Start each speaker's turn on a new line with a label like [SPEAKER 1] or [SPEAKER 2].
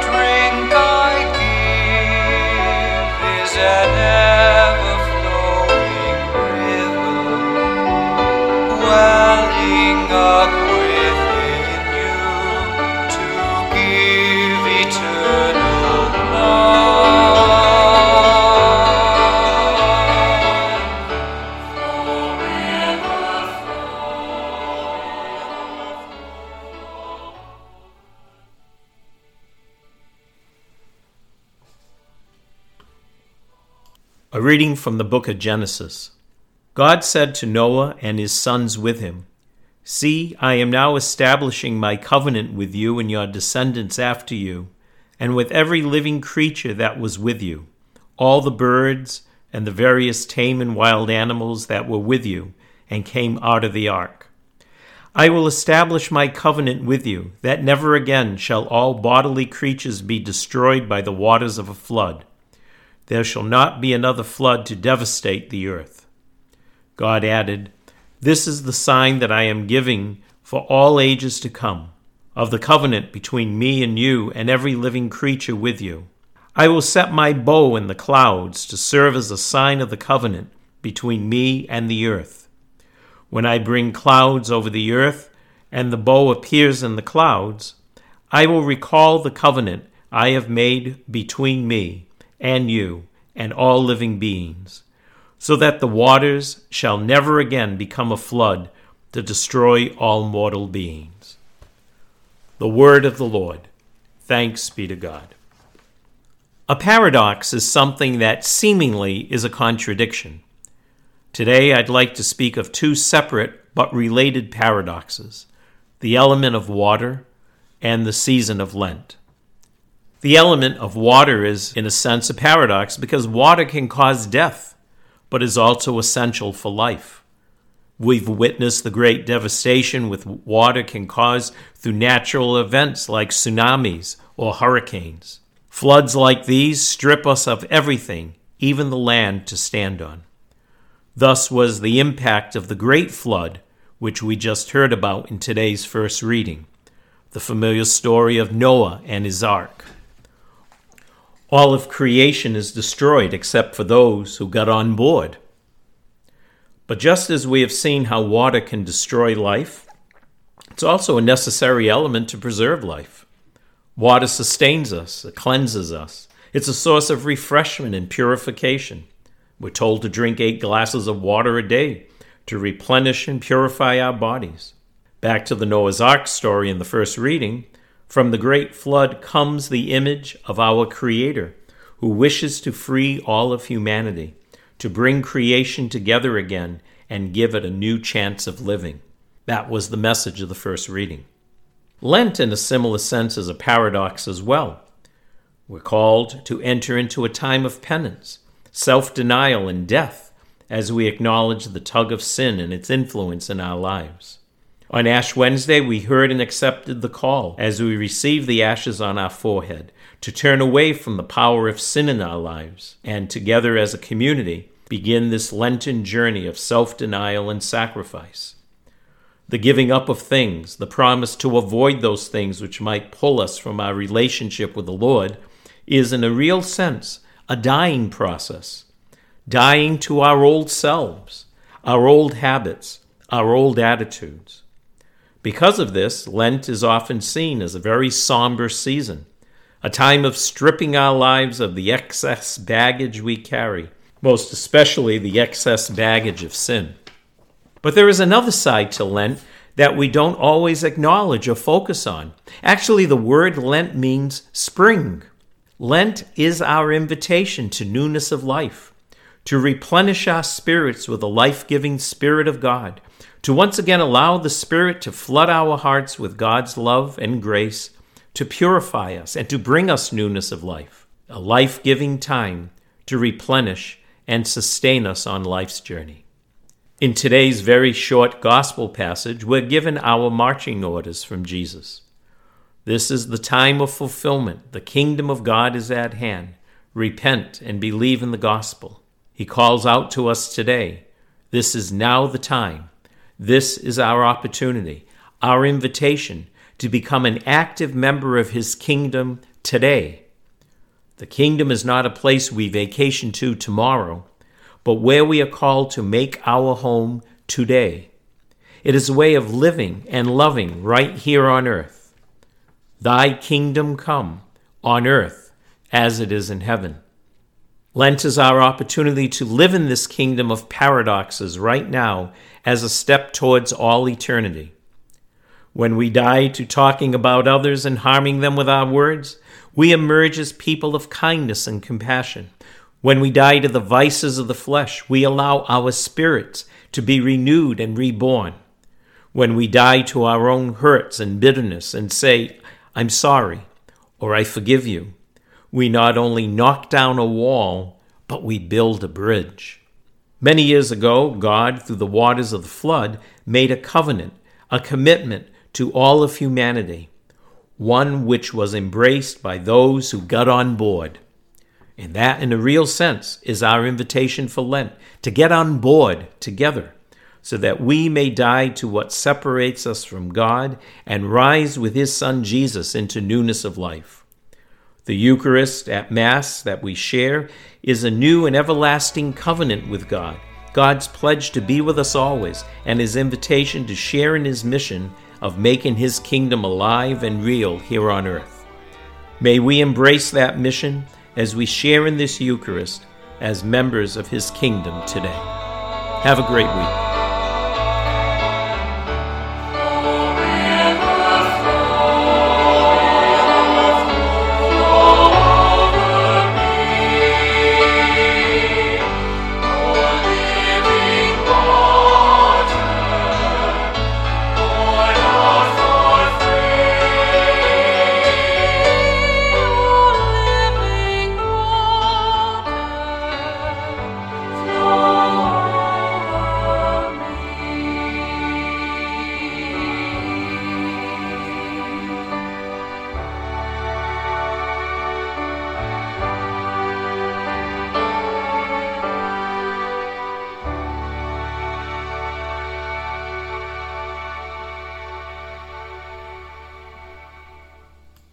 [SPEAKER 1] dream. A reading from the book of Genesis. God said to Noah and his sons with him, See, I am now establishing my covenant with you and your descendants after you, and with every living creature that was with you, all the birds and the various tame and wild animals that were with you and came out of the ark. I will establish my covenant with you, that never again shall all bodily creatures be destroyed by the waters of a flood there shall not be another flood to devastate the earth. God added, This is the sign that I am giving for all ages to come, of the covenant between me and you and every living creature with you. I will set my bow in the clouds to serve as a sign of the covenant between me and the earth. When I bring clouds over the earth, and the bow appears in the clouds, I will recall the covenant I have made between me and you and all living beings, so that the waters shall never again become a flood to destroy all mortal beings. The word of the Lord. Thanks be to God. A paradox is something that seemingly is a contradiction. Today I'd like to speak of two separate but related paradoxes the element of water and the season of Lent. The element of water is, in a sense, a paradox because water can cause death, but is also essential for life. We've witnessed the great devastation with water can cause through natural events like tsunamis or hurricanes. Floods like these strip us of everything, even the land to stand on. Thus was the impact of the great flood, which we just heard about in today's first reading, the familiar story of Noah and his ark. All of creation is destroyed except for those who got on board. But just as we have seen how water can destroy life, it's also a necessary element to preserve life. Water sustains us, it cleanses us. It's a source of refreshment and purification. We're told to drink eight glasses of water a day to replenish and purify our bodies. Back to the Noah's Ark story in the first reading, from the great flood comes the image of our Creator, who wishes to free all of humanity, to bring creation together again and give it a new chance of living. That was the message of the first reading. Lent, in a similar sense, is a paradox as well. We're called to enter into a time of penance, self denial, and death as we acknowledge the tug of sin and its influence in our lives. On Ash Wednesday, we heard and accepted the call as we received the ashes on our forehead to turn away from the power of sin in our lives and together as a community begin this Lenten journey of self denial and sacrifice. The giving up of things, the promise to avoid those things which might pull us from our relationship with the Lord, is in a real sense a dying process. Dying to our old selves, our old habits, our old attitudes. Because of this, Lent is often seen as a very somber season, a time of stripping our lives of the excess baggage we carry, most especially the excess baggage of sin. But there is another side to Lent that we don't always acknowledge or focus on. Actually, the word Lent means spring. Lent is our invitation to newness of life, to replenish our spirits with the life giving Spirit of God to once again allow the Spirit to flood our hearts with God's love and grace, to purify us and to bring us newness of life, a life giving time to replenish and sustain us on life's journey. In today's very short gospel passage, we're given our marching orders from Jesus. This is the time of fulfillment. The kingdom of God is at hand. Repent and believe in the gospel. He calls out to us today. This is now the time. This is our opportunity, our invitation to become an active member of His kingdom today. The kingdom is not a place we vacation to tomorrow, but where we are called to make our home today. It is a way of living and loving right here on earth. Thy kingdom come on earth as it is in heaven. Lent is our opportunity to live in this kingdom of paradoxes right now as a step towards all eternity. When we die to talking about others and harming them with our words, we emerge as people of kindness and compassion. When we die to the vices of the flesh, we allow our spirits to be renewed and reborn. When we die to our own hurts and bitterness and say, I'm sorry, or I forgive you, we not only knock down a wall, but we build a bridge. Many years ago, God, through the waters of the flood, made a covenant, a commitment to all of humanity, one which was embraced by those who got on board. And that, in a real sense, is our invitation for Lent to get on board together so that we may die to what separates us from God and rise with His Son Jesus into newness of life. The Eucharist at Mass that we share is a new and everlasting covenant with God, God's pledge to be with us always, and His invitation to share in His mission of making His kingdom alive and real here on earth. May we embrace that mission as we share in this Eucharist as members of His kingdom today. Have a great week.